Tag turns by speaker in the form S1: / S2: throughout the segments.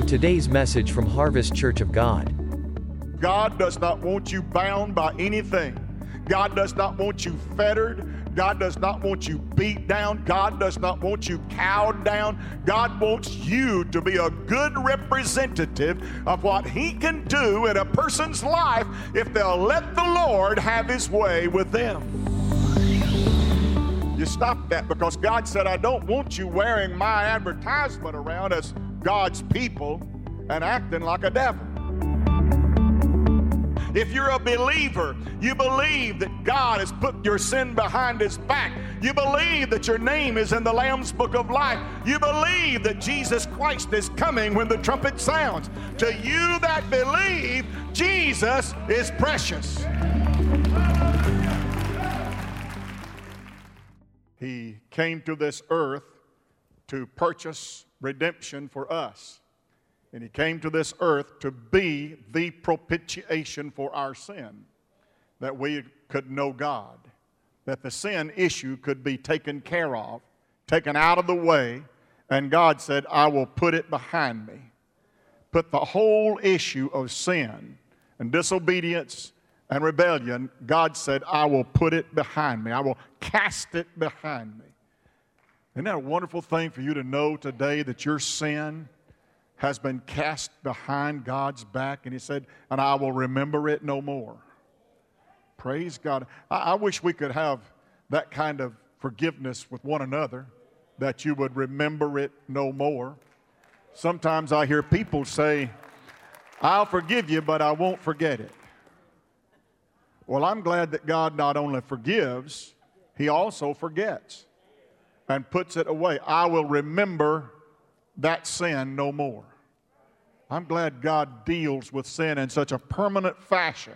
S1: on today's message from Harvest Church of God.
S2: God does not want you bound by anything. God does not want you fettered. God does not want you beat down. God does not want you cowed down. God wants you to be a good representative of what He can do in a person's life if they'll let the Lord have His way with them. You stop that because God said, I don't want you wearing my advertisement around as God's people and acting like a devil. If you're a believer, you believe that God has put your sin behind his back. You believe that your name is in the Lamb's book of life. You believe that Jesus Christ is coming when the trumpet sounds. To you that believe, Jesus is precious. He came to this earth to purchase redemption for us. And he came to this earth to be the propitiation for our sin, that we could know God, that the sin issue could be taken care of, taken out of the way, and God said, I will put it behind me. Put the whole issue of sin and disobedience and rebellion, God said, I will put it behind me. I will cast it behind me. Isn't that a wonderful thing for you to know today that your sin has been cast behind God's back? And He said, and I will remember it no more. Praise God. I, I wish we could have that kind of forgiveness with one another, that you would remember it no more. Sometimes I hear people say, I'll forgive you, but I won't forget it. Well, I'm glad that God not only forgives, He also forgets and puts it away. I will remember that sin no more. I'm glad God deals with sin in such a permanent fashion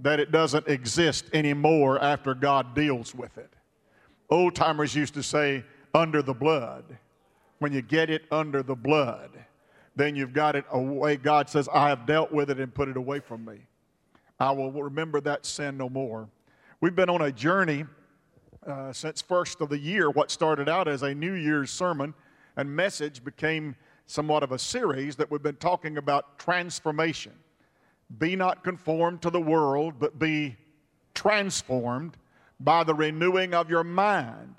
S2: that it doesn't exist anymore after God deals with it. Old timers used to say, under the blood. When you get it under the blood, then you've got it away. God says, I have dealt with it and put it away from me. I will remember that sin no more. We've been on a journey uh, since first of the year. What started out as a New Year's sermon and message became somewhat of a series that we've been talking about transformation. Be not conformed to the world, but be transformed by the renewing of your mind.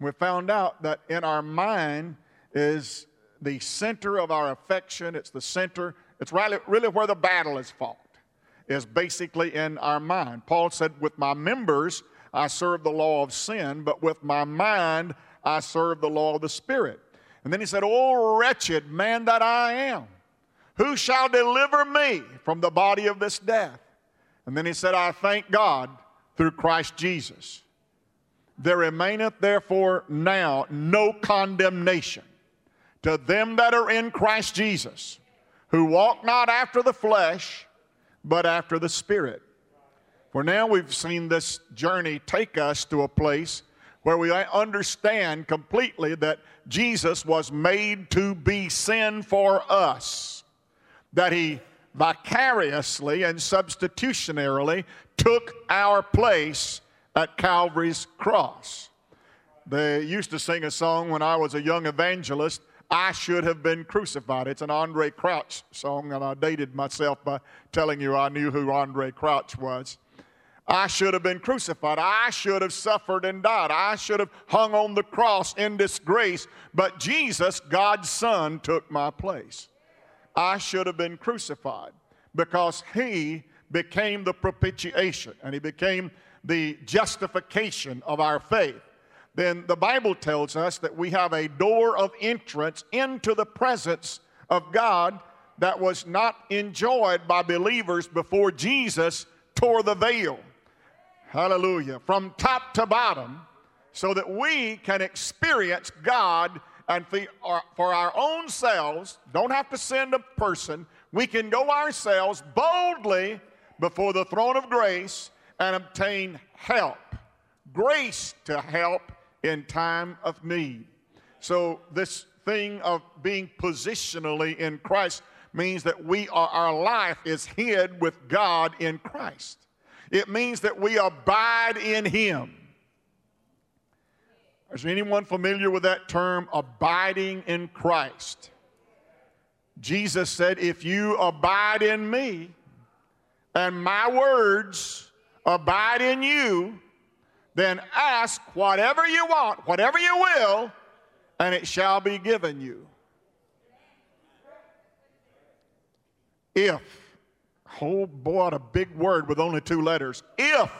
S2: We found out that in our mind is the center of our affection. It's the center, it's really, really where the battle is fought, is basically in our mind. Paul said, With my members, I serve the law of sin, but with my mind, I serve the law of the Spirit. And then he said, Oh, wretched man that I am, who shall deliver me from the body of this death? And then he said, I thank God through Christ Jesus. There remaineth therefore now no condemnation to them that are in Christ Jesus, who walk not after the flesh, but after the Spirit. For now we've seen this journey take us to a place where we understand completely that Jesus was made to be sin for us, that he vicariously and substitutionarily took our place at Calvary's cross. They used to sing a song when I was a young evangelist, I should have been crucified. It's an Andre Crouch song, and I dated myself by telling you I knew who Andre Crouch was. I should have been crucified. I should have suffered and died. I should have hung on the cross in disgrace. But Jesus, God's Son, took my place. I should have been crucified because He became the propitiation and He became the justification of our faith. Then the Bible tells us that we have a door of entrance into the presence of God that was not enjoyed by believers before Jesus tore the veil. Hallelujah. From top to bottom, so that we can experience God and for our own selves, don't have to send a person, we can go ourselves boldly before the throne of grace and obtain help, grace to help in time of need. So, this thing of being positionally in Christ means that we are, our life is hid with God in Christ. It means that we abide in Him. Is anyone familiar with that term, abiding in Christ? Jesus said, If you abide in me and my words abide in you, then ask whatever you want, whatever you will, and it shall be given you. If, oh boy, a big word with only two letters. If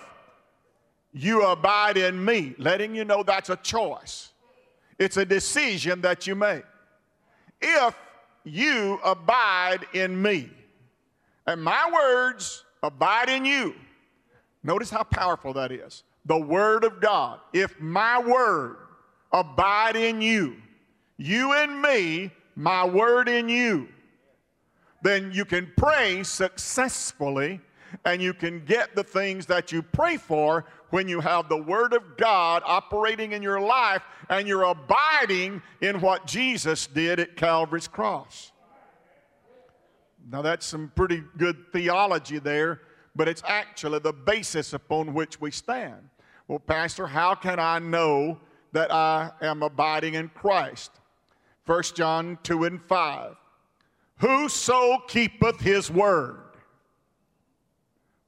S2: you abide in me, letting you know that's a choice, it's a decision that you make. If you abide in me, and my words abide in you, notice how powerful that is. The Word of God. If my Word abide in you, you in me, my Word in you, then you can pray successfully and you can get the things that you pray for when you have the Word of God operating in your life and you're abiding in what Jesus did at Calvary's cross. Now, that's some pretty good theology there, but it's actually the basis upon which we stand. Well, Pastor, how can I know that I am abiding in Christ? 1 John 2 and 5. Whoso keepeth his word.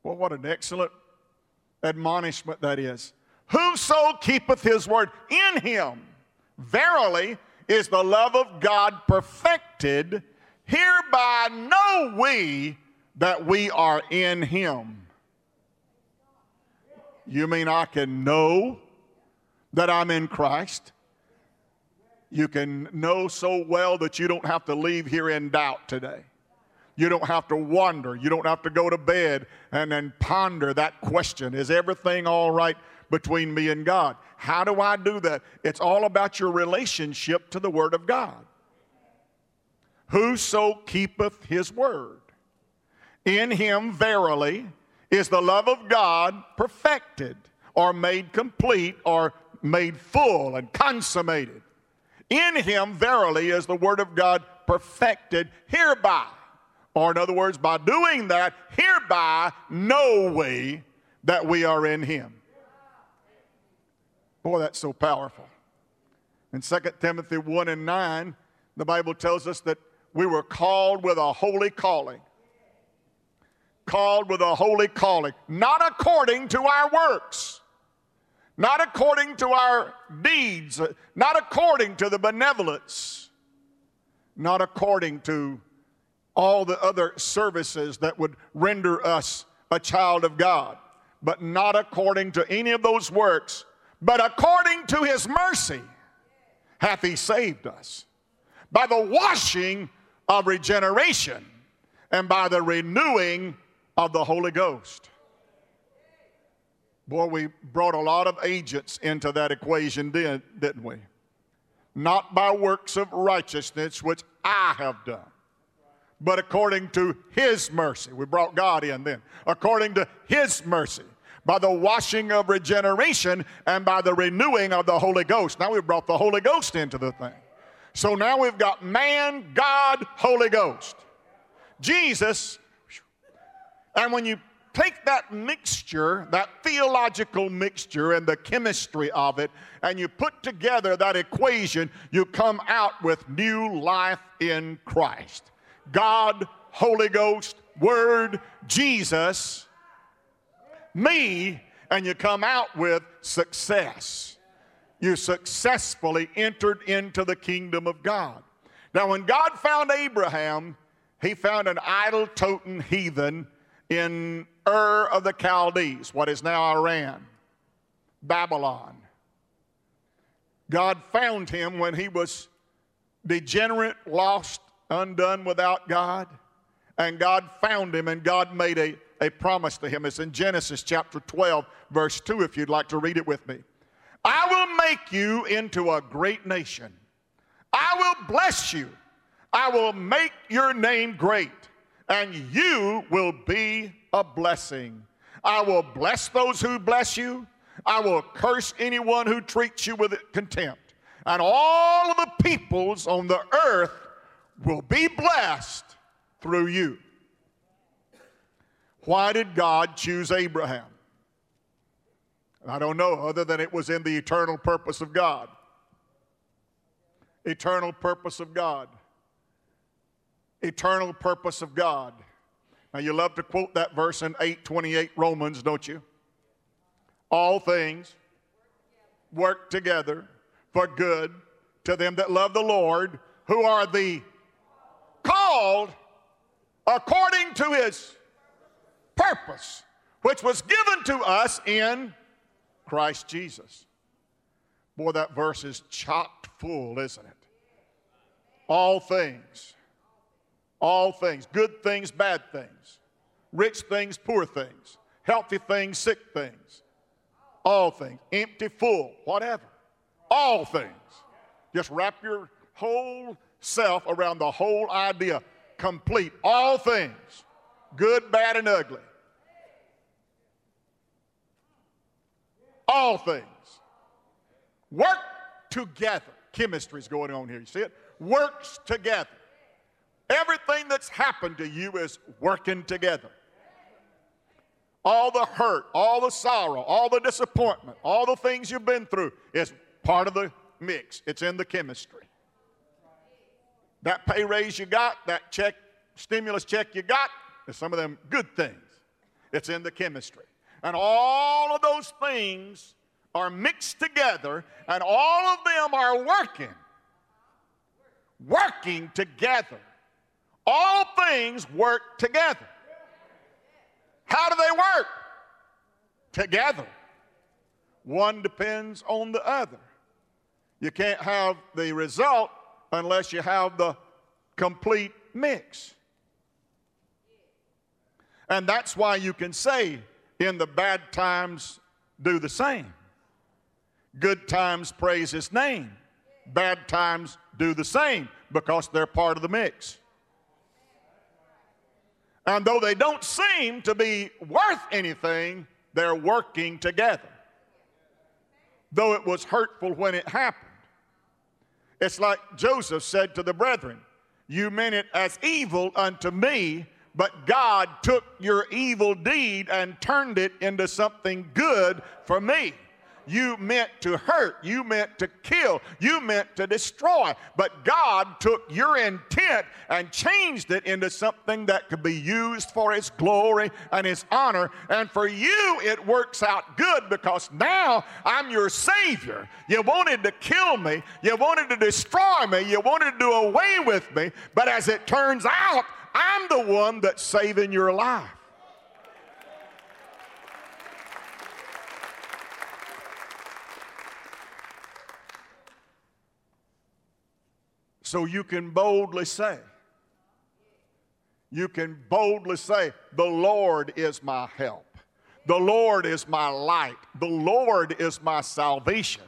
S2: Well, what an excellent admonishment that is. Whoso keepeth his word in him, verily is the love of God perfected. Hereby know we that we are in him. You mean I can know that I'm in Christ? You can know so well that you don't have to leave here in doubt today. You don't have to wonder. You don't have to go to bed and then ponder that question Is everything all right between me and God? How do I do that? It's all about your relationship to the Word of God. Whoso keepeth his word, in him verily is the love of God perfected or made complete or made full and consummated. In him, verily, is the word of God perfected hereby. Or, in other words, by doing that, hereby know we that we are in him. Boy, that's so powerful. In 2 Timothy 1 and 9, the Bible tells us that we were called with a holy calling called with a holy calling, not according to our works, not according to our deeds, not according to the benevolence, not according to all the other services that would render us a child of God, but not according to any of those works, but according to his mercy hath he saved us by the washing of regeneration and by the renewing of the Holy Ghost. Boy, we brought a lot of agents into that equation, didn't we? Not by works of righteousness, which I have done, but according to His mercy. We brought God in then. According to His mercy, by the washing of regeneration and by the renewing of the Holy Ghost. Now we've brought the Holy Ghost into the thing. So now we've got man, God, Holy Ghost. Jesus and when you take that mixture, that theological mixture and the chemistry of it, and you put together that equation, you come out with new life in Christ. God, Holy Ghost, Word, Jesus, me, and you come out with success. You successfully entered into the kingdom of God. Now, when God found Abraham, he found an idol toting heathen in Ur of the Chaldees, what is now Iran, Babylon. God found him when he was degenerate, lost, undone without God. And God found him, and God made a, a promise to him. It's in Genesis chapter 12, verse 2, if you'd like to read it with me. I will make you into a great nation. I will bless you. I will make your name great and you will be a blessing. I will bless those who bless you. I will curse anyone who treats you with contempt. And all of the peoples on the earth will be blessed through you. Why did God choose Abraham? I don't know, other than it was in the eternal purpose of God. Eternal purpose of God. eternal purpose of God. Now, you love to quote that verse in 828 Romans, don't you? All things work together for good to them that love the Lord, who are the called according to his purpose, which was given to us in Christ Jesus. Boy, that verse is chocked full, isn't it? All things, all things, good things, bad things, rich things, poor things, healthy things, sick things, all things, empty, full, whatever, all things. Just wrap your whole self around the whole idea complete, all things, good, bad, and ugly. All things work together. Chemistry is going on here. You see it? Works together. Everything that's happened to you is working together. All the hurt, all the sorrow, all the disappointment, all the things you've been through is part of the mix. It's in the chemistry. That pay raise you got, that check, stimulus check you got, is some of them good things. It's in the chemistry. And all of those things are mixed together, and all of them are working. Working together. All things work together. How do they work? Together. One depends on the other. You can't have the result unless you have the complete mix. And that's why you can say, in the bad times, do the same. Good times, praise his name. Bad times, do the same because they're part of the mix. And though they don't seem to be worth anything, they're working together. Though it was hurtful when it happened. It's like Joseph said to the brethren, You meant it as evil unto me, but God took your evil deed and turned it into something good for me. You meant to hurt, you meant to kill, you meant to destroy. But God took your intent and changed it into something that could be used for His glory and His honor. And for you, it works out good because now I'm your Savior. You wanted to kill me, you wanted to destroy me, you wanted to do away with me. But as it turns out, I'm the one that's saving your life. So you can boldly say, you can boldly say, The Lord is my help. The Lord is my light. The Lord is my salvation.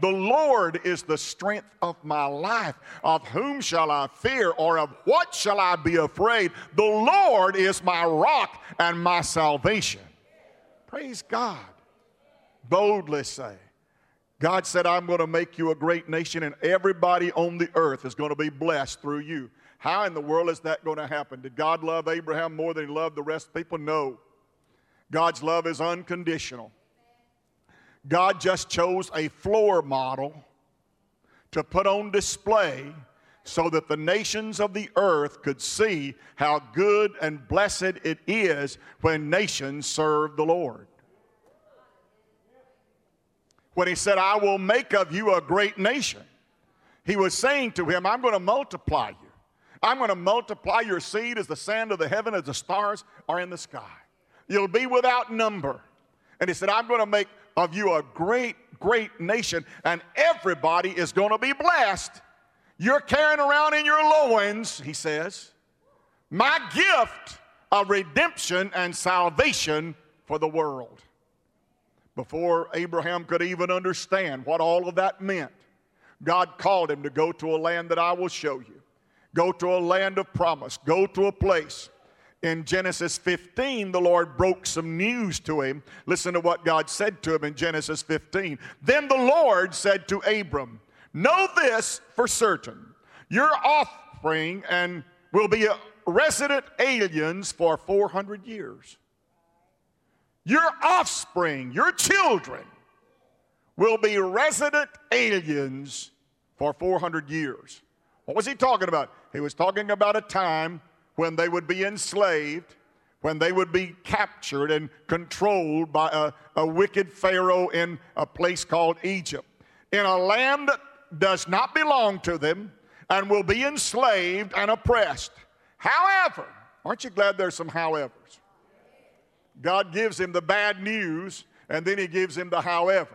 S2: The Lord is the strength of my life. Of whom shall I fear, or of what shall I be afraid? The Lord is my rock and my salvation. Praise God. Boldly say, God said, I'm going to make you a great nation, and everybody on the earth is going to be blessed through you. How in the world is that going to happen? Did God love Abraham more than he loved the rest of the people? No. God's love is unconditional. God just chose a floor model to put on display so that the nations of the earth could see how good and blessed it is when nations serve the Lord when he said, I will make of you a great nation. He was saying to him, I'm going to multiply you. I'm going to multiply your seed as the sand of the heaven, as the stars are in the sky. You'll be without number. And he said, I'm going to make of you a great, great nation, and everybody is going to be blessed. You're carrying around in your loins, he says, my gift of redemption and salvation for the world before Abraham could even understand what all of that meant, God called him to go to a land that I will show you. Go to a land of promise. Go to a place. In Genesis 15, the Lord broke some news to him. Listen to what God said to him in Genesis 15. Then the Lord said to Abram, Know this for certain your offspring and will be resident aliens for 400 years. Your offspring, your children, will be resident aliens for 400 years. What was he talking about? He was talking about a time when they would be enslaved, when they would be captured and controlled by a, a wicked Pharaoh in a place called Egypt. In a land that does not belong to them and will be enslaved and oppressed. However, aren't you glad there's some howevers? God gives him the bad news and then he gives him the however.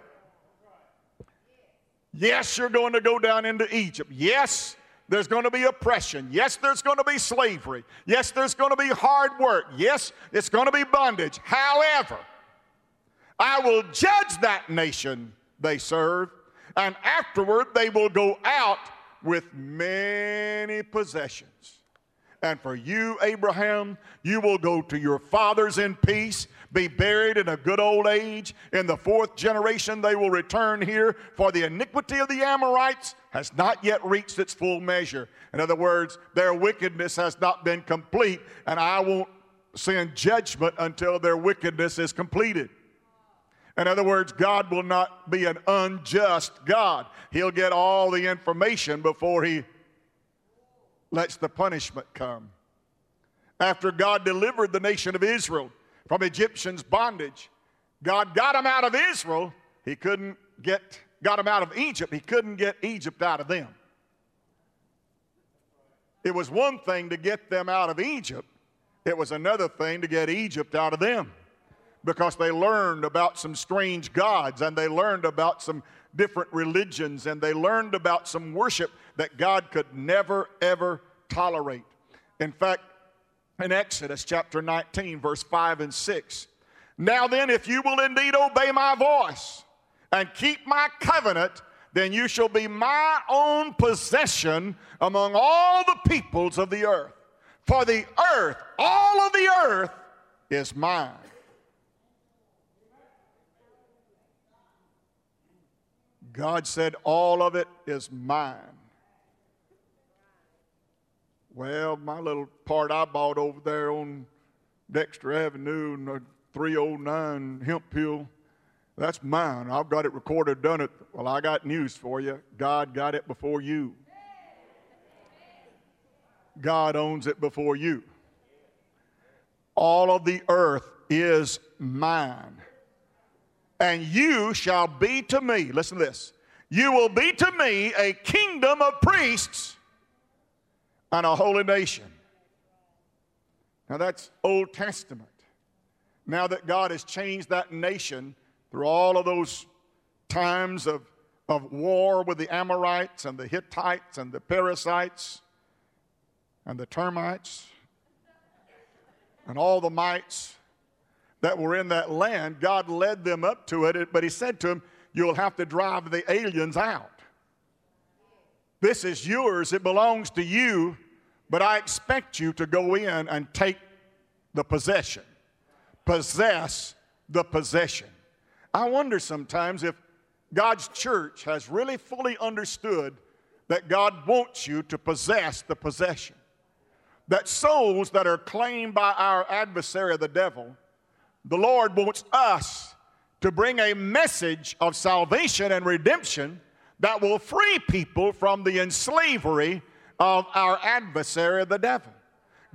S2: Yes, you're going to go down into Egypt. Yes, there's going to be oppression. Yes, there's going to be slavery. Yes, there's going to be hard work. Yes, it's going to be bondage. However, I will judge that nation they serve, and afterward they will go out with many possessions. And for you, Abraham, you will go to your fathers in peace, be buried in a good old age. In the fourth generation, they will return here, for the iniquity of the Amorites has not yet reached its full measure. In other words, their wickedness has not been complete, and I won't send judgment until their wickedness is completed. In other words, God will not be an unjust God. He'll get all the information before He lets the punishment come. After God delivered the nation of Israel from Egyptians' bondage, God got them out of Israel. He couldn't get, got them out of Egypt. He couldn't get Egypt out of them. It was one thing to get them out of Egypt, it was another thing to get Egypt out of them because they learned about some strange gods and they learned about some different religions and they learned about some worship that God could never, ever tolerate. In fact, in Exodus chapter 19, verse 5 and 6, now then, if you will indeed obey my voice and keep my covenant, then you shall be my own possession among all the peoples of the earth. For the earth, all of the earth, is mine. God said, All of it is mine. Well, my little part I bought over there on Dexter Avenue and the 309 Hemphill, that's mine. I've got it recorded, done it. Well, I got news for you. God got it before you. God owns it before you. All of the earth is mine. And you shall be to me, listen to this, you will be to me a kingdom of priests and a holy nation. Now that's Old Testament. Now that God has changed that nation through all of those times of, of war with the Amorites and the Hittites and the Perizzites and the termites and all the mites that were in that land, God led them up to it, but He said to them, You'll have to drive the aliens out. This is yours, it belongs to you, but I expect you to go in and take the possession, possess the possession. I wonder sometimes if God's church has really fully understood that God wants you to possess the possession. That souls that are claimed by our adversary, the devil, the Lord wants us to bring a message of salvation and redemption that will free people from the enslavery of our adversary, the devil.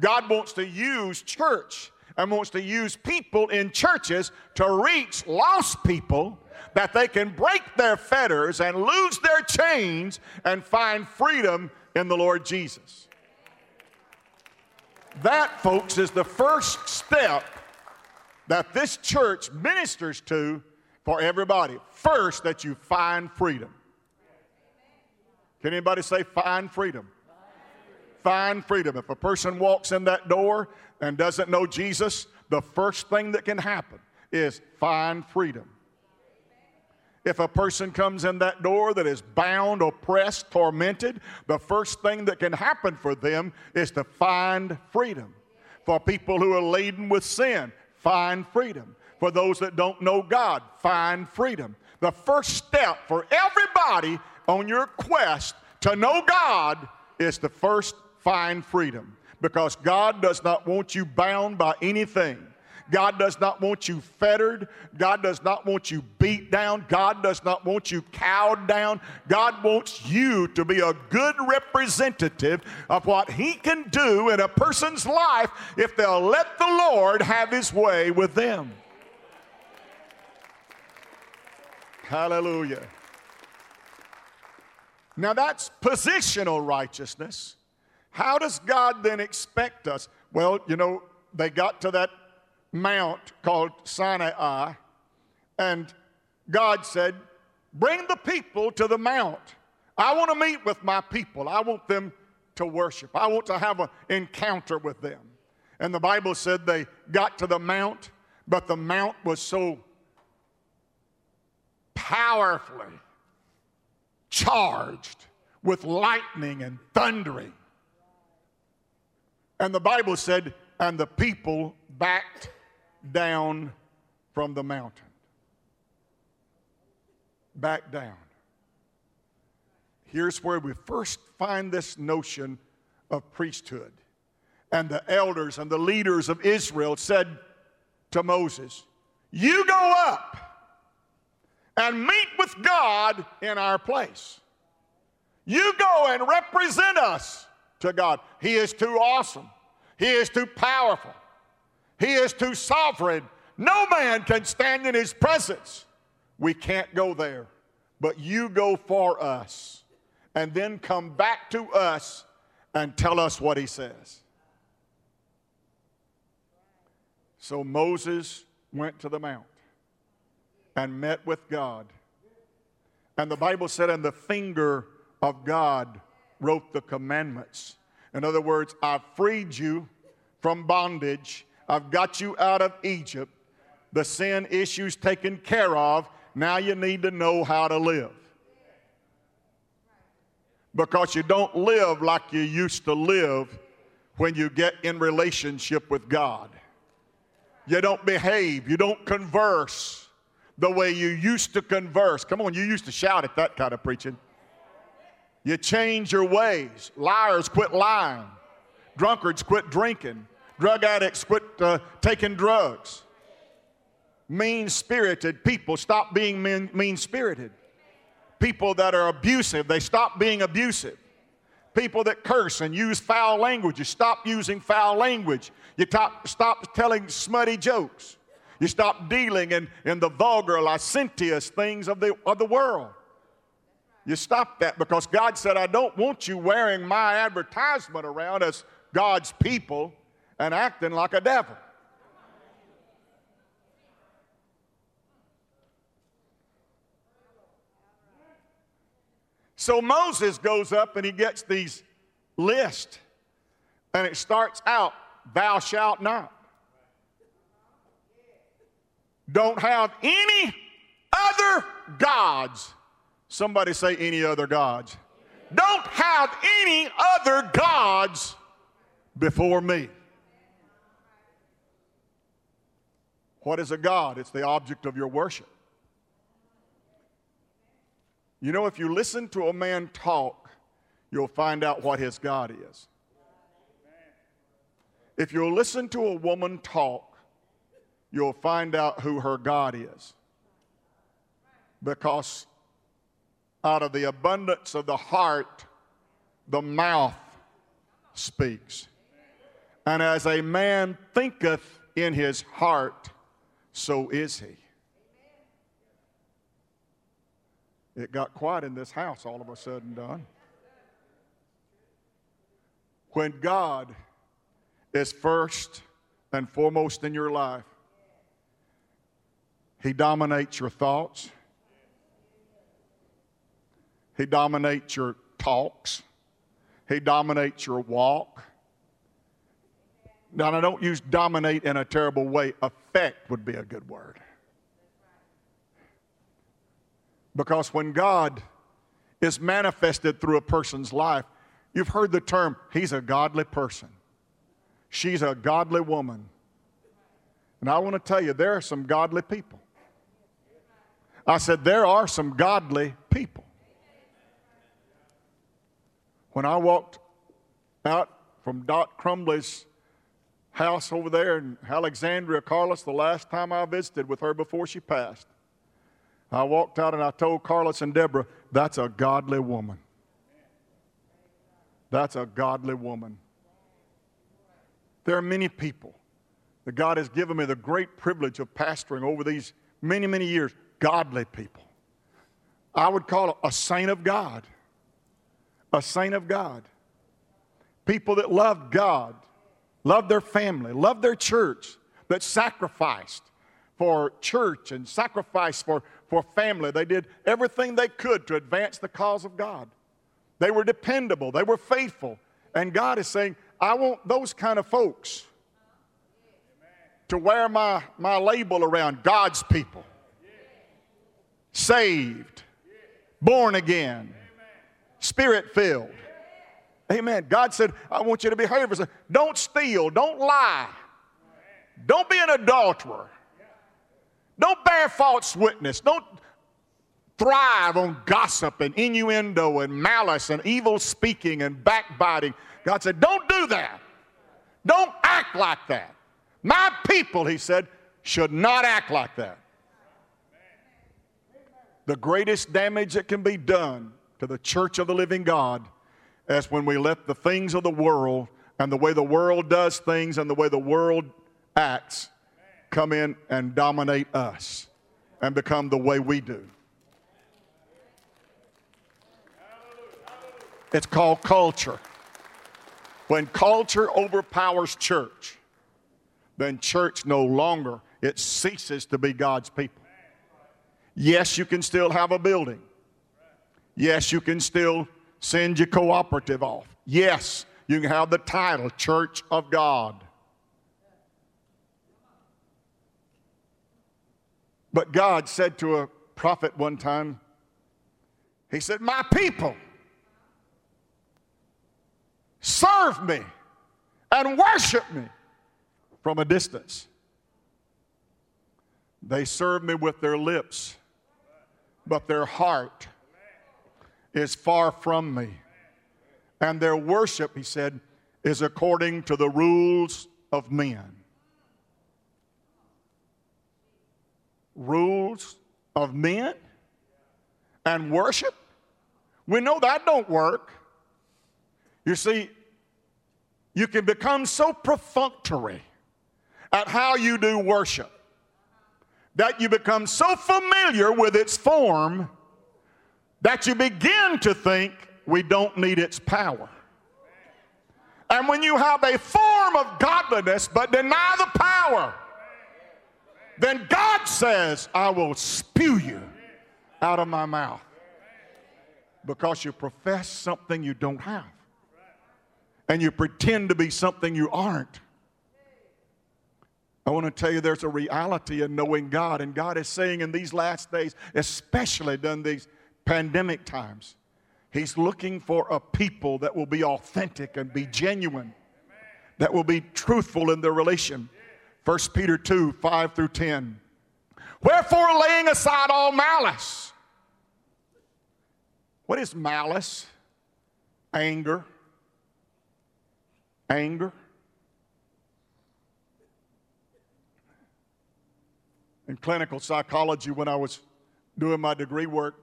S2: God wants to use church and wants to use people in churches to reach lost people that they can break their fetters and lose their chains and find freedom in the Lord Jesus. That, folks, is the first step that this church ministers to for everybody. First, that you find freedom. Can anybody say find freedom? Find freedom. If a person walks in that door and doesn't know Jesus, the first thing that can happen is find freedom. If a person comes in that door that is bound, oppressed, tormented, the first thing that can happen for them is to find freedom. For people who are laden with sin, find freedom. For those that don't know God, find freedom. The first step for everybody on your quest to know God is to first find freedom. Because God does not want you bound by anything. God does not want you fettered. God does not want you beat down. God does not want you cowed down. God wants you to be a good representative of what He can do in a person's life if they'll let the Lord have His way with them. Hallelujah. Now that's positional righteousness. How does God then expect us? Well, you know, they got to that mount called Sinai, and God said, Bring the people to the mount. I want to meet with my people. I want them to worship. I want to have an encounter with them. And the Bible said they got to the mount, but the mount was so powerfully charged with lightning and thundering. And the Bible said, and the people backed down from the mountain. Back down. Here's where we first find this notion of priesthood. And the elders and the leaders of Israel said to Moses, You go up and meet with God in our place. You go and represent us to God. He is too awesome. He is too powerful. He is too sovereign. No man can stand in his presence. We can't go there. But you go for us and then come back to us and tell us what he says. So Moses went to the mount and met with God. And the Bible said, and the finger of God wrote the commandments. In other words, I've freed you from bondage, I've got you out of Egypt. The sin issues taken care of. Now you need to know how to live. Because you don't live like you used to live when you get in relationship with God. You don't behave, you don't converse the way you used to converse. Come on, you used to shout at that kind of preaching. You change your ways. Liars quit lying. Drunkards quit drinking. Drug addicts quit uh, taking drugs. Mean spirited people stop being mean spirited. People that are abusive, they stop being abusive. People that curse and use foul language, you stop using foul language. You top, stop telling smutty jokes. You stop dealing in, in the vulgar, licentious things of the, of the world. You stop that because God said, I don't want you wearing my advertisement around as God's people and acting like a devil. So Moses goes up and he gets these lists, and it starts out, Thou shalt not. Don't have any other gods. Somebody say, any other gods. Don't have any other gods before me. What is a God? It's the object of your worship. You know, if you listen to a man talk, you'll find out what his God is. If you listen to a woman talk, you'll find out who her God is. Because out of the abundance of the heart, the mouth speaks. And as a man thinketh in his heart, so is he. It got quiet in this house all of a sudden, done. When God is first and foremost in your life, he dominates your thoughts. He dominates your talks. He dominates your walk. Now, I don't use dominate in a terrible way. Affect would be a good word. Because when God is manifested through a person's life, you've heard the term, he's a godly person. She's a godly woman. And I want to tell you, there are some godly people. I said, there are some godly people. When I walked out from Dot Crumbley's house over there in Alexandria, Carlos, the last time I visited with her before she passed. I walked out and I told Carlos and Deborah, that's a godly woman. That's a godly woman. There are many people that God has given me the great privilege of pastoring over these many, many years. Godly people. I would call a saint of God. A saint of God. People that loved God, loved their family, loved their church, that sacrificed for church and sacrificed for, for family. They did everything they could to advance the cause of God. They were dependable, they were faithful. And God is saying, I want those kind of folks to wear my, my label around God's people. Saved, born again, spirit filled. Amen. God said, I want you to behave. Don't steal. Don't lie. Don't be an adulterer. Don't bear false witness. Don't thrive on gossip and innuendo and malice and evil speaking and backbiting. God said, Don't do that. Don't act like that. My people, he said, should not act like that. The greatest damage that can be done to the church of the living God is when we let the things of the world and the way the world does things and the way the world acts come in and dominate us and become the way we do. It's called culture. When culture overpowers church, then church no longer, it ceases to be God's people. Yes, you can still have a building. Yes, you can still send your cooperative off. Yes, you can have the title Church of God. But God said to a prophet one time, He said, My people serve me and worship me from a distance. They serve me with their lips, but their heart is far from me. And their worship, he said, is according to the rules of men. rules of men and worship. We know that don't work. You see, you can become so perfunctory at how you do worship that you become so familiar with its form that you begin to think we don't need its power. And when you have a form of godliness but deny the power, then God says, I will spew you out of my mouth because you profess something you don't have and you pretend to be something you aren't. I want to tell you there's a reality in knowing God, and God is saying in these last days, especially during these pandemic times, He's looking for a people that will be authentic and be genuine, that will be truthful in their relation 1 Peter 2 5 through 10. Wherefore, laying aside all malice. What is malice? Anger. Anger. In clinical psychology, when I was doing my degree work,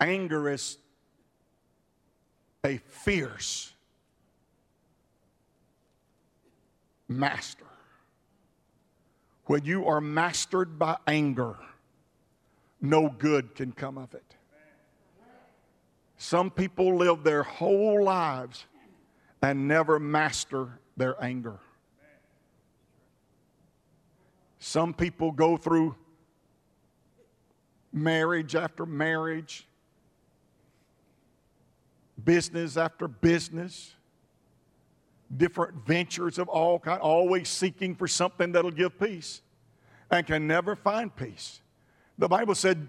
S2: anger is a fierce master. When you are mastered by anger, no good can come of it. Some people live their whole lives and never master their anger. Some people go through marriage after marriage, business after business, different ventures of all kind, always seeking for something that'll give peace and can never find peace. The Bible said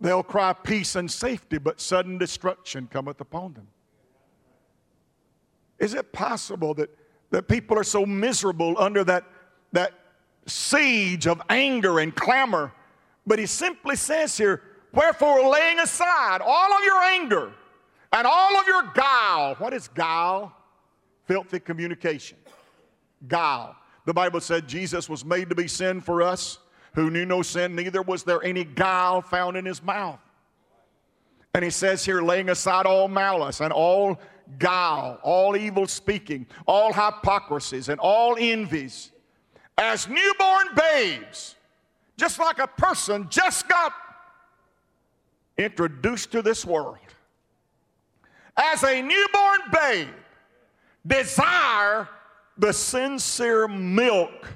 S2: they'll cry peace and safety, but sudden destruction cometh upon them. Is it possible that, that people are so miserable under that, that siege of anger and clamor? But he simply says here, Wherefore, laying aside all of your anger and all of your guile. What is guile? filthy communication. guile. The Bible said Jesus was made to be sin for us, who knew no sin, neither was there any guile found in his mouth. And he says here, laying aside all malice and all guile, all evil speaking, all hypocrisies, and all envies, as newborn babes, just like a person just got introduced to this world. As a newborn babe, desire the sincere milk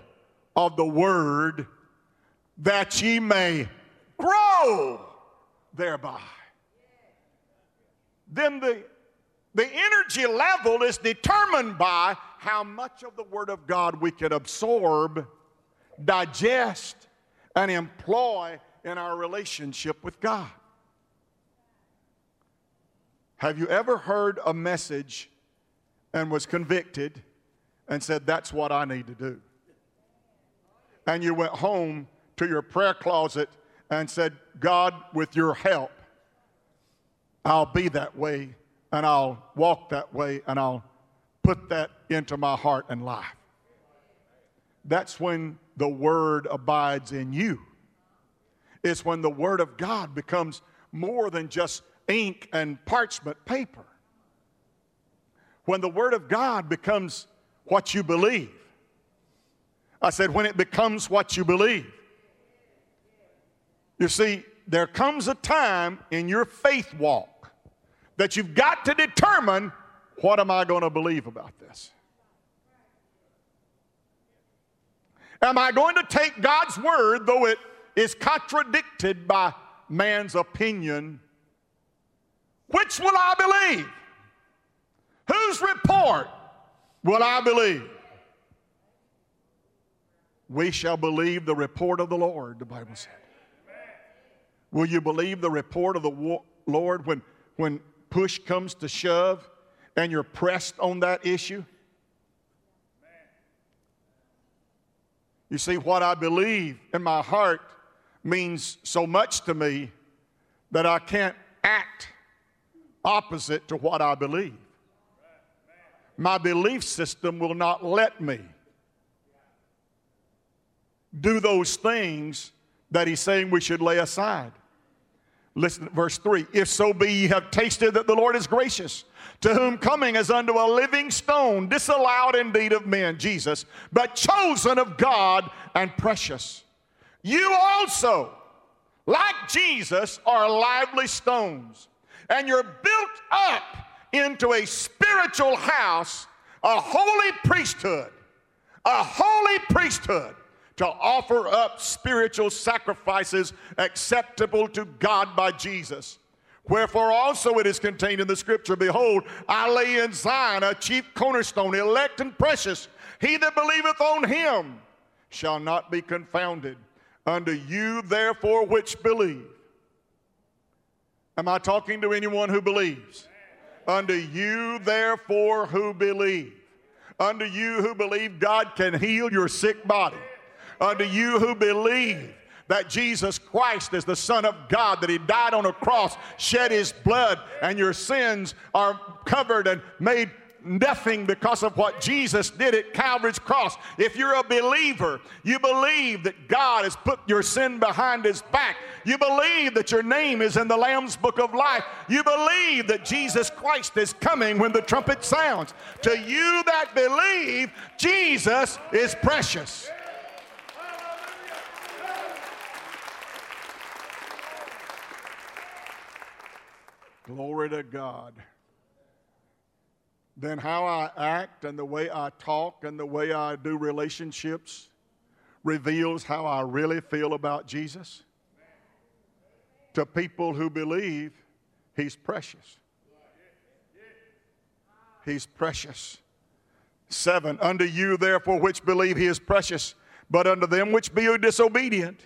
S2: of the word that ye may grow thereby. Then the, the energy level is determined by how much of the Word of God we can absorb, digest, and employ in our relationship with God. Have you ever heard a message and was convicted and said, That's what I need to do? And you went home to your prayer closet and said, God, with your help, I'll be that way and I'll walk that way and I'll put that into my heart and life. That's when the Word abides in you. It's when the Word of God becomes more than just ink and parchment paper. When the Word of God becomes what you believe. I said, when it becomes what you believe. You see, there comes a time in your faith walk that you've got to determine what am I going to believe about this? Am I going to take God's word, though it is contradicted by man's opinion? Which will I believe? Whose report will I believe? We shall believe the report of the Lord, the Bible said. Will you believe the report of the Lord when, when push comes to shove and you're pressed on that issue? You see, what I believe in my heart means so much to me that I can't act opposite to what I believe. My belief system will not let me do those things that he's saying we should lay aside. Listen to verse 3 If so be ye have tasted that the Lord is gracious, to whom coming as unto a living stone, disallowed indeed of men, Jesus, but chosen of God and precious. You also, like Jesus, are lively stones, and you're built up into a spiritual house, a holy priesthood, a holy priesthood to offer up spiritual sacrifices acceptable to God by Jesus. Wherefore also it is contained in the scripture Behold, I lay in Zion a chief cornerstone, elect and precious. He that believeth on him shall not be confounded. Unto you, therefore, which believe. Am I talking to anyone who believes? Unto you, therefore, who believe. Unto you who believe God can heal your sick body unto you who believe that Jesus Christ is the Son of God, that He died on a cross, shed His blood, and your sins are covered and made nothing because of what Jesus did at Calvary's cross. If you're a believer, you believe that God has put your sin behind his back. You believe that your name is in the Lamb's book of life. You believe that Jesus Christ is coming when the trumpet sounds. To you that believe, Jesus is precious. Glory to God. Then how I act and the way I talk and the way I do relationships reveals how I really feel about Jesus. To people who believe He's precious. He's precious. Seven, unto you therefore which believe He is precious, but unto them which be disobedient,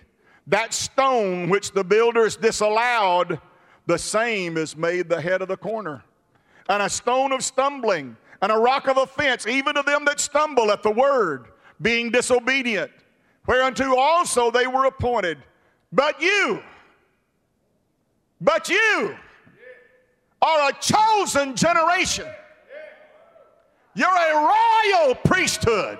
S2: that stone which the builders disallowed the same is made the head of the corner, and a stone of stumbling, and a rock of offense, even to them that stumble at the word, being disobedient, whereunto also they were appointed. But you, but you are a chosen generation. You're a royal priesthood.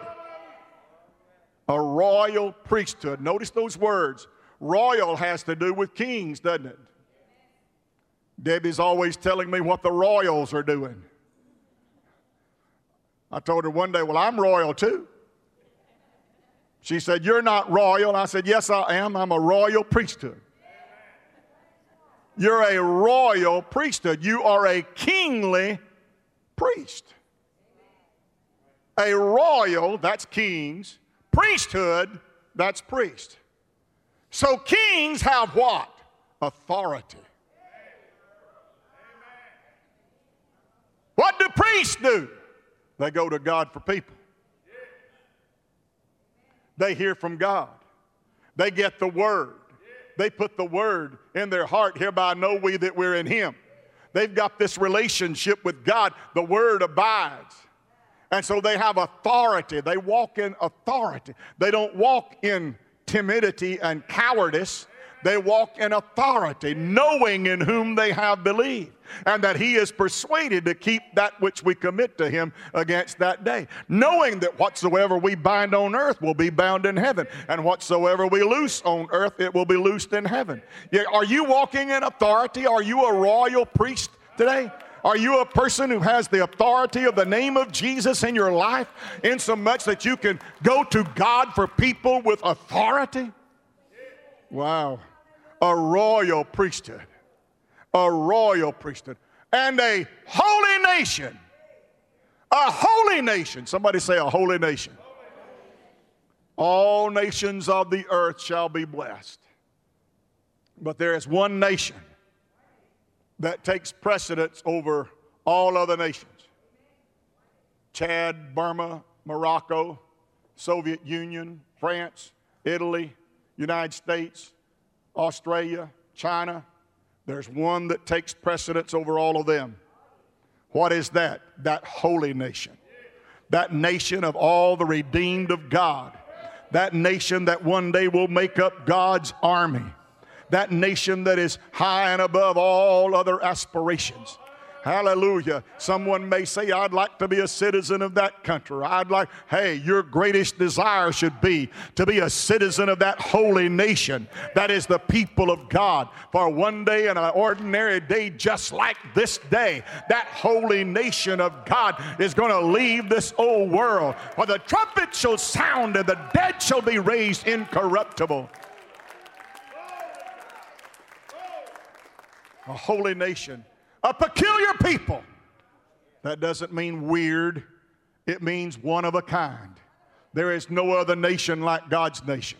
S2: A royal priesthood. Notice those words. Royal has to do with kings, doesn't it? Debbie's always telling me what the royals are doing. I told her one day, Well, I'm royal too. She said, You're not royal. I said, Yes, I am. I'm a royal priesthood. You're a royal priesthood. You are a kingly priest. A royal, that's kings. Priesthood, that's priest. So kings have what? Authority. What do priests do? They go to God for people. They hear from God. They get the word. They put the word in their heart. Hereby know we that we're in Him. They've got this relationship with God. The word abides. And so they have authority. They walk in authority. They don't walk in timidity and cowardice. They walk in authority, knowing in whom they have believed, and that He is persuaded to keep that which we commit to Him against that day. Knowing that whatsoever we bind on earth will be bound in heaven, and whatsoever we loose on earth, it will be loosed in heaven. Are you walking in authority? Are you a royal priest today? Are you a person who has the authority of the name of Jesus in your life, in so much that you can go to God for people with authority? Wow a royal priesthood, a royal priesthood, and a holy nation. A holy nation. Somebody say a holy nation. All nations of the earth shall be blessed. But there is one nation that takes precedence over all other nations Chad, Burma, Morocco, Soviet Union, France, Italy, United States, Australia, China. There's one that takes precedence over all of them. What is that? That holy nation. That nation of all the redeemed of God. That nation that one day will make up God's army. That nation that is high and above all other aspirations. Hallelujah. Someone may say, I'd like to be a citizen of that country. I'd like, hey, your greatest desire should be to be a citizen of that holy nation. That is the people of God. For one day, in an ordinary day just like this day, that holy nation of God is going to leave this old world. For the trumpet shall sound and the dead shall be raised incorruptible. A holy nation a peculiar people. That doesn't mean weird, it means one of a kind. There is no other nation like God's nation.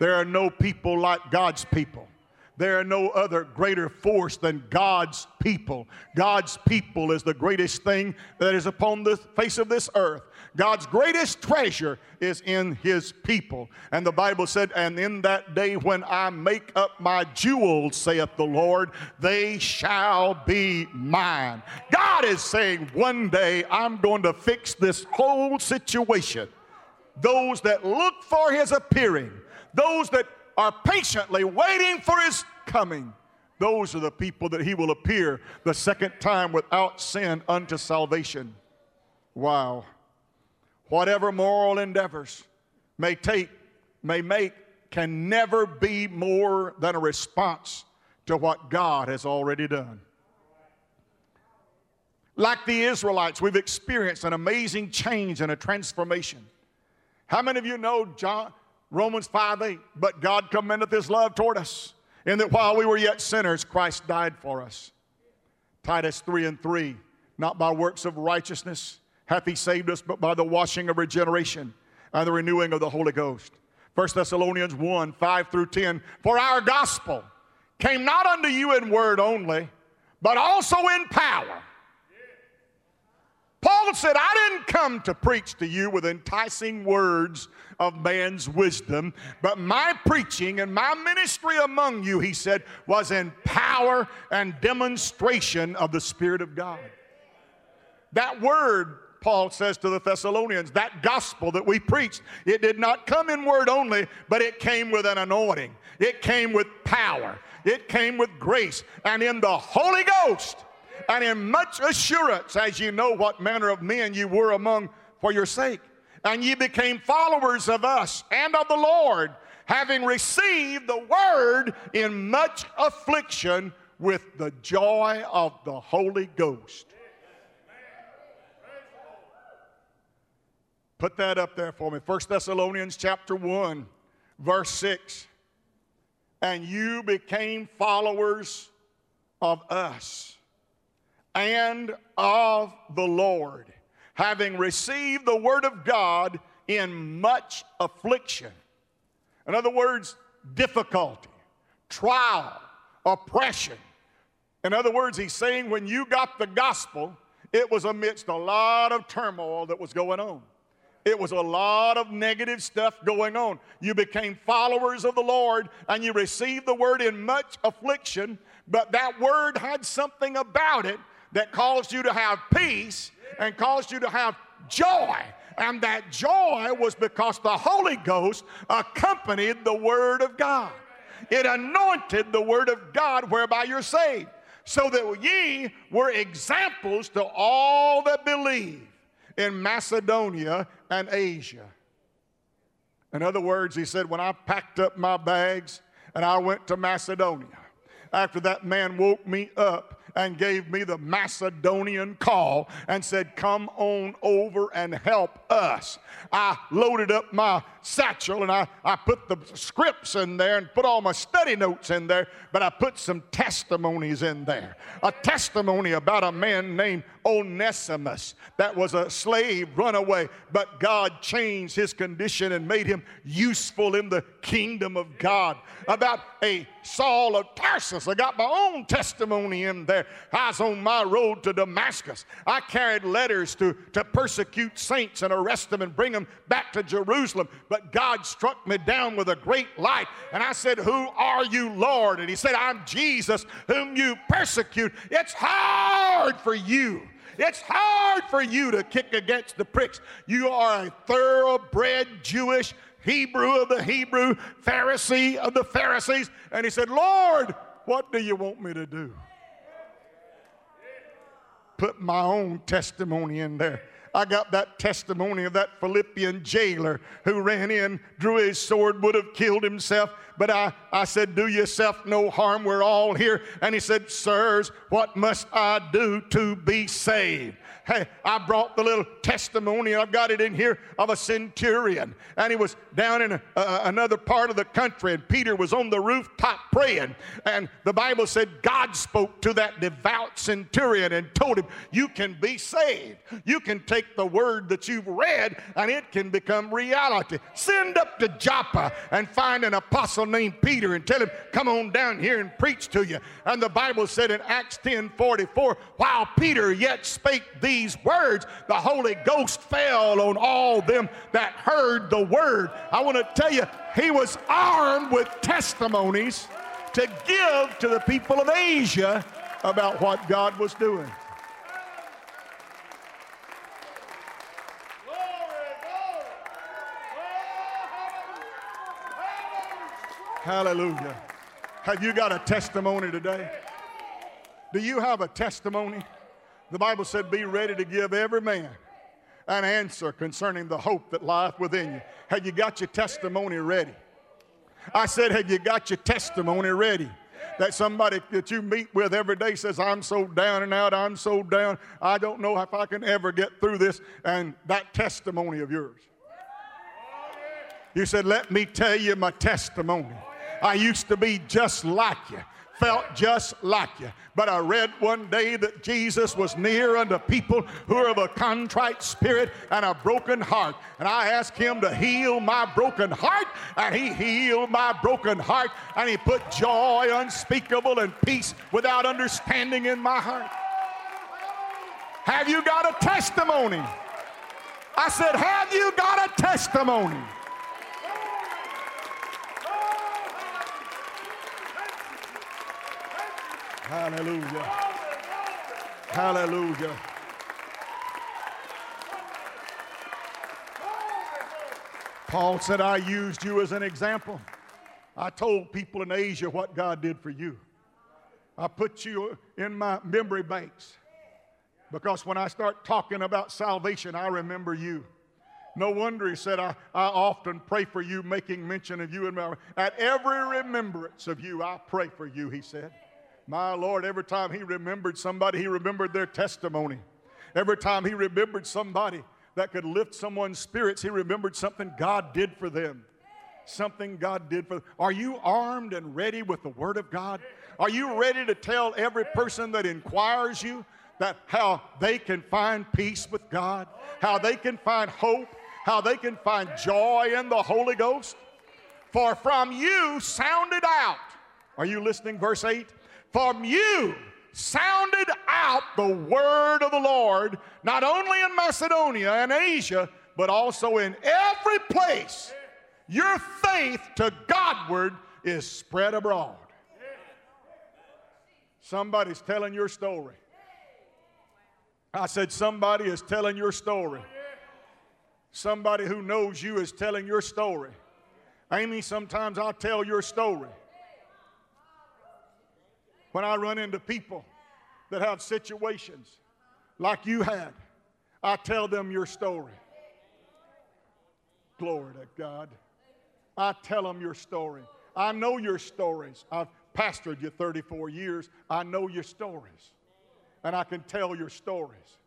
S2: There are no people like God's people. There are no other greater force than God's people. God's people is the greatest thing that is upon the face of this earth. God's greatest treasure is in his people. And the Bible said, And in that day when I make up my jewels, saith the Lord, they shall be mine. God is saying, One day I'm going to fix this whole situation. Those that look for his appearing, those that are patiently waiting for his coming. Those are the people that he will appear the second time without sin unto salvation. Wow whatever moral endeavors may take, may make, can never be more than a response to what God has already done. Like the Israelites, we've experienced an amazing change and a transformation. How many of you know John, Romans 5 8? But God commendeth his love toward us, in that while we were yet sinners, Christ died for us. Titus 3 and 3, not by works of righteousness hath he saved us but by the washing of regeneration and the renewing of the Holy Ghost. 1 Thessalonians 1 5 through 10. For our gospel came not unto you in word only, but also in power. Paul said, I didn't come to preach to you with enticing words of man's wisdom, but my preaching and my ministry among you, he said, was in power and demonstration of the Spirit of God. That word Paul says to the Thessalonians, that gospel that we preached, it did not come in word only, but it came with an anointing. It came with power. It came with grace and in the Holy Ghost and in much assurance as you know what manner of men you were among for your sake. and ye became followers of us and of the Lord, having received the word in much affliction with the joy of the Holy Ghost. Put that up there for me. 1 Thessalonians chapter 1, verse 6. And you became followers of us and of the Lord, having received the word of God in much affliction. In other words, difficulty, trial, oppression. In other words, he's saying when you got the gospel, it was amidst a lot of turmoil that was going on. It was a lot of negative stuff going on. You became followers of the Lord and you received the word in much affliction, but that word had something about it that caused you to have peace and caused you to have joy. And that joy was because the Holy Ghost accompanied the Word of God. It anointed the Word of God whereby you're saved, so that ye were examples to all that believe in Macedonia and Asia. In other words, he said, when I packed up my bags and I went to Macedonia, after that man woke me up and gave me the Macedonian call and said, Come on over and help us. I loaded up my satchel and I, I put the scripts in there and put all my study notes in there, but I put some testimonies in there. A testimony about a man named Onesimus that was a slave runaway, but God changed his condition and made him useful in the kingdom of God. About a Saul of Tarsus, I got my own testimony in there. I was on my road to Damascus. I carried letters to, to persecute saints and arrest them and bring them back to Jerusalem. But God struck me down with a great light. And I said, Who are you, Lord? And He said, I'm Jesus, whom you persecute. It's hard for you. It's hard for you to kick against the pricks. You are a thoroughbred Jewish Hebrew of the Hebrew, Pharisee of the Pharisees. And he said, Lord, what do you want me to do? Put my own testimony in there. I got that testimony of that Philippian jailer who ran in, drew his sword, would have killed himself. But I, I said, Do yourself no harm. We're all here. And he said, Sirs, what must I do to be saved? Hey, I brought the little testimony, I've got it in here, of a centurion. And he was down in a, uh, another part of the country, and Peter was on the rooftop praying. And the Bible said God spoke to that devout centurion and told him, You can be saved. You can take the word that you've read, and it can become reality. Send up to Joppa and find an apostle named Peter and tell him, Come on down here and preach to you. And the Bible said in Acts 10 44, while Peter yet spake these these words, the Holy Ghost fell on all them that heard the word. I want to tell you, he was armed with testimonies to give to the people of Asia about what God was doing. Hallelujah. Have you got a testimony today? Do you have a testimony? The Bible said, Be ready to give every man an answer concerning the hope that lieth within you. Have you got your testimony ready? I said, Have you got your testimony ready? That somebody that you meet with every day says, I'm so down and out, I'm so down, I don't know if I can ever get through this. And that testimony of yours. You said, Let me tell you my testimony. I used to be just like you felt just like you. But I read one day that Jesus was near unto people who are of a contrite spirit and a broken heart. And I asked him to heal my broken heart, and he healed my broken heart, and he put joy unspeakable and peace without understanding in my heart. Have you got a testimony? I said, Have you got a testimony? Hallelujah. Hallelujah. Paul said, I used you as an example. I told people in Asia what God did for you. I put you in my memory banks because when I start talking about salvation, I remember you. No wonder he said, I, I often pray for you, making mention of you and my. At every remembrance of you, I pray for you, he said. My Lord, every time he remembered somebody, he remembered their testimony. Every time he remembered somebody that could lift someone's spirits, he remembered something God did for them. Something God did for them. Are you armed and ready with the Word of God? Are you ready to tell every person that inquires you that how they can find peace with God, how they can find hope, how they can find joy in the Holy Ghost? For from you sounded out, are you listening? Verse 8 from you sounded out the word of the Lord, not only in Macedonia and Asia, but also in every place. Your faith to Godward is spread abroad. Somebody's telling your story. I said, somebody is telling your story. Somebody who knows you is telling your story. Amy, sometimes I'll tell your story. When I run into people that have situations like you had, I tell them your story. Glory to God. I tell them your story. I know your stories. I've pastored you 34 years. I know your stories. And I can tell your stories.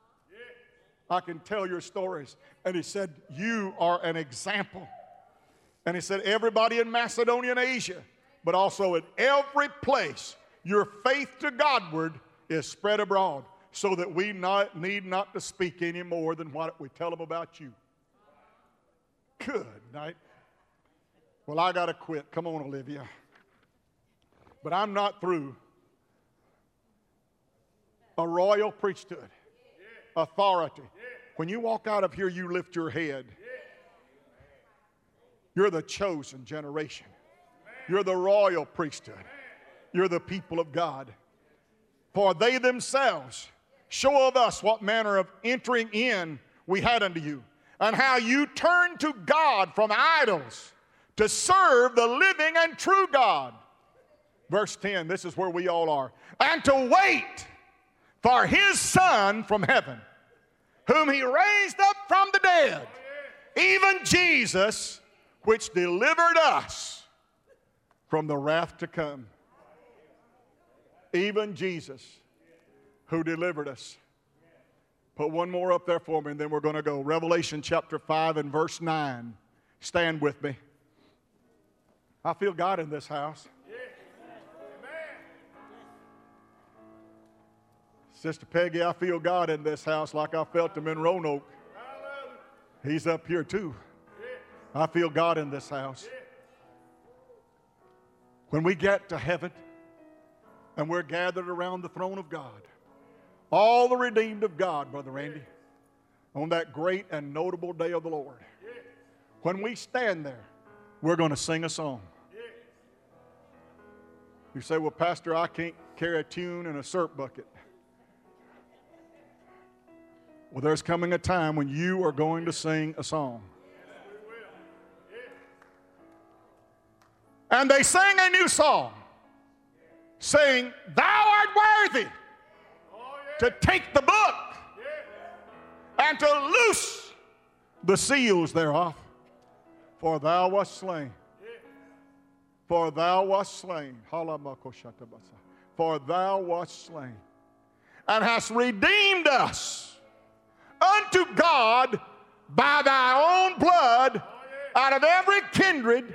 S2: I can tell your stories. And he said, You are an example. And he said, Everybody in Macedonia and Asia, but also in every place your faith to Godward is spread abroad so that we not, need not to speak any more than what we tell them about you. Good night. Well, I got to quit. Come on, Olivia. But I'm not through. A royal priesthood, authority. When you walk out of here, you lift your head. You're the chosen generation, you're the royal priesthood. You're the people of God. For they themselves show of us what manner of entering in we had unto you, and how you turned to God from idols to serve the living and true God. Verse 10, this is where we all are. And to wait for his Son from heaven, whom he raised up from the dead, even Jesus, which delivered us from the wrath to come even Jesus who delivered us. Put one more up there for me, and then we're going to go. Revelation chapter 5 and verse 9. Stand with me. I feel God in this house. Sister Peggy, I feel God in this house like I felt him in Roanoke. He's up here too. I feel God in this house. When we get to heaven, and we're gathered around the throne of God. All the redeemed of God, Brother Randy, on that great and notable day of the Lord. When we stand there, we're going to sing a song. You say, Well, Pastor, I can't carry a tune in a syrup bucket. Well, there's coming a time when you are going to sing a song. And they sang a new song saying, Thou art worthy to take the book and to loose the seals thereof, for thou wast slain. For thou wast slain. For thou wast slain. And hast redeemed us unto God by thy own blood out of every kindred,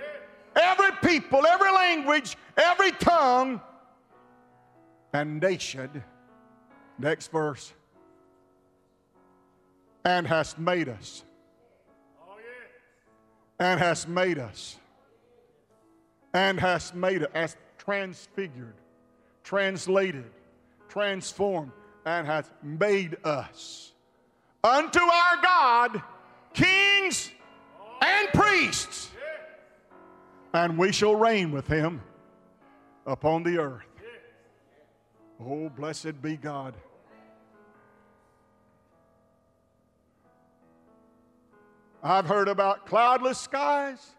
S2: every people, every language, every tongue and nation. Next verse. And hast made us. And hast made us. And hast made us. As transfigured, translated, transformed, and hath made us unto our God kings and priests. And we shall reign with him upon the earth. Oh, blessed be God. I've heard about cloudless skies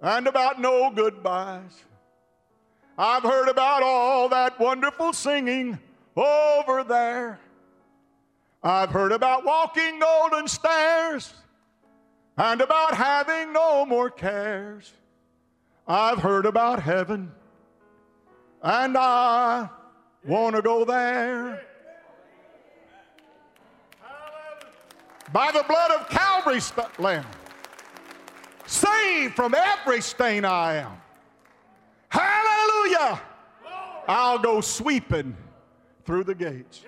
S2: and about no goodbyes. I've heard about all that wonderful singing over there. I've heard about walking golden stairs and about having no more cares. I've heard about heaven, and I want to go there. By the blood of Calvary's Lamb, saved from every stain I am. Hallelujah! I'll go sweeping through the gates.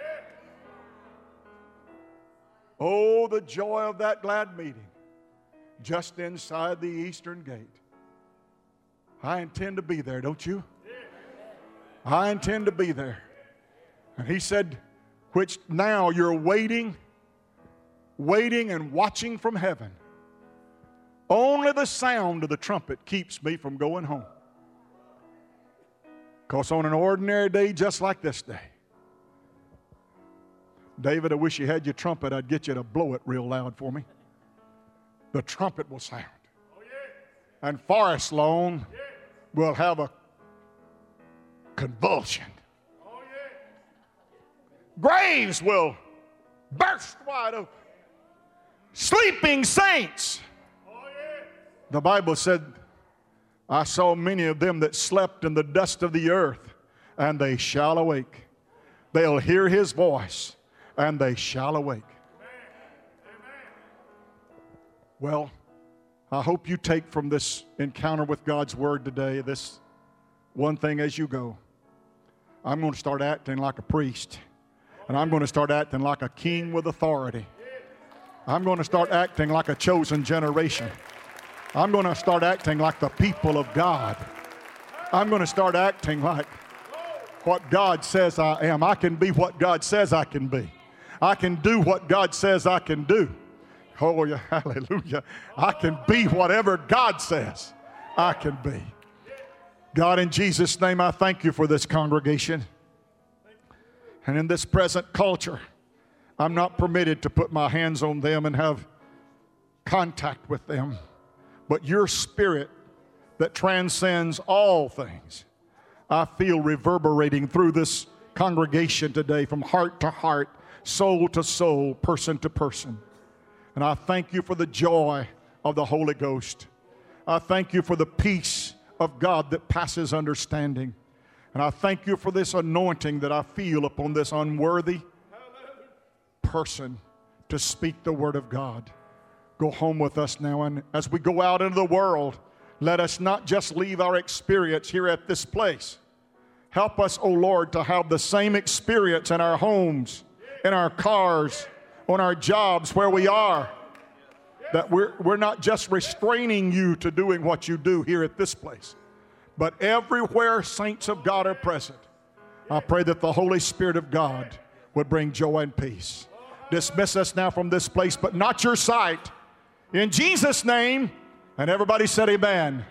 S2: Oh, the joy of that glad meeting just inside the eastern gate. I intend to be there, don't you? I intend to be there. And he said, which now you're waiting, waiting and watching from heaven. Only the sound of the trumpet keeps me from going home. Because on an ordinary day just like this day, David, I wish you had your trumpet. I'd get you to blow it real loud for me. The trumpet will sound. And Forest Lawn will have a convulsion. Graves will burst wide open. Sleeping saints. The Bible said, I saw many of them that slept in the dust of the earth, and they shall awake. They'll hear his voice, and they shall awake. Well, I hope you take from this encounter with God's Word today this one thing as you go. I'm going to start acting like a priest, and I'm going to start acting like a king with authority. I'm going to start acting like a chosen generation. I'm going to start acting like the people of God. I'm going to start acting like what God says I am. I can be what God says I can be. I can do what God says I can do. Oh, yeah, hallelujah. I can be whatever God says I can be. God, in Jesus' name, I thank you for this congregation. And in this present culture, I'm not permitted to put my hands on them and have contact with them. But your spirit that transcends all things, I feel reverberating through this congregation today from heart to heart, soul to soul, person to person. And I thank you for the joy of the Holy Ghost. I thank you for the peace of God that passes understanding. And I thank you for this anointing that I feel upon this unworthy person to speak the word of God. Go home with us now. And as we go out into the world, let us not just leave our experience here at this place. Help us, O oh Lord, to have the same experience in our homes, in our cars, on our jobs where we are. That we're, we're not just restraining you to doing what you do here at this place, but everywhere saints of God are present. I pray that the Holy Spirit of God would bring joy and peace. Dismiss us now from this place, but not your sight. In Jesus' name, and everybody said, Amen.